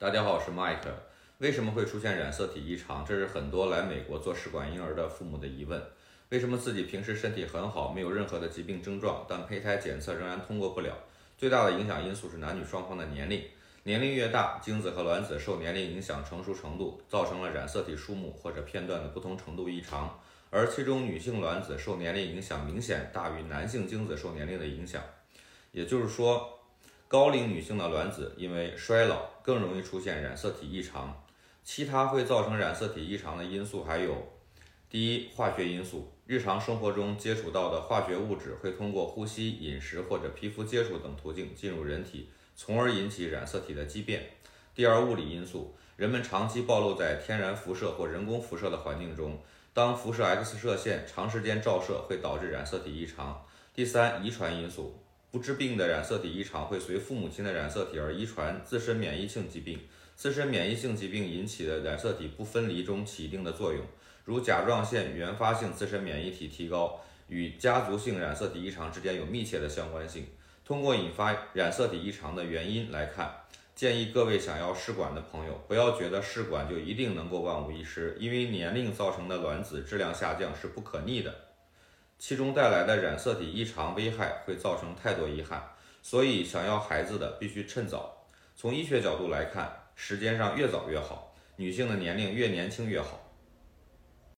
大家好，我是 Mike。为什么会出现染色体异常？这是很多来美国做试管婴儿的父母的疑问。为什么自己平时身体很好，没有任何的疾病症状，但胚胎检测仍然通过不了？最大的影响因素是男女双方的年龄。年龄越大，精子和卵子受年龄影响成熟程度，造成了染色体数目或者片段的不同程度异常。而其中女性卵子受年龄影响明显大于男性精子受年龄的影响。也就是说，高龄女性的卵子因为衰老更容易出现染色体异常。其他会造成染色体异常的因素还有：第一，化学因素，日常生活中接触到的化学物质会通过呼吸、饮食或者皮肤接触等途径进入人体。从而引起染色体的畸变。第二，物理因素，人们长期暴露在天然辐射或人工辐射的环境中，当辐射 X 射线长时间照射会导致染色体异常。第三，遗传因素，不治病的染色体异常会随父母亲的染色体而遗传自身免疫性疾病，自身免疫性疾病引起的染色体不分离中起一定的作用，如甲状腺原发性自身免疫体提高，与家族性染色体异常之间有密切的相关性。通过引发染色体异常的原因来看，建议各位想要试管的朋友不要觉得试管就一定能够万无一失，因为年龄造成的卵子质量下降是不可逆的，其中带来的染色体异常危害会造成太多遗憾，所以想要孩子的必须趁早。从医学角度来看，时间上越早越好，女性的年龄越年轻越好。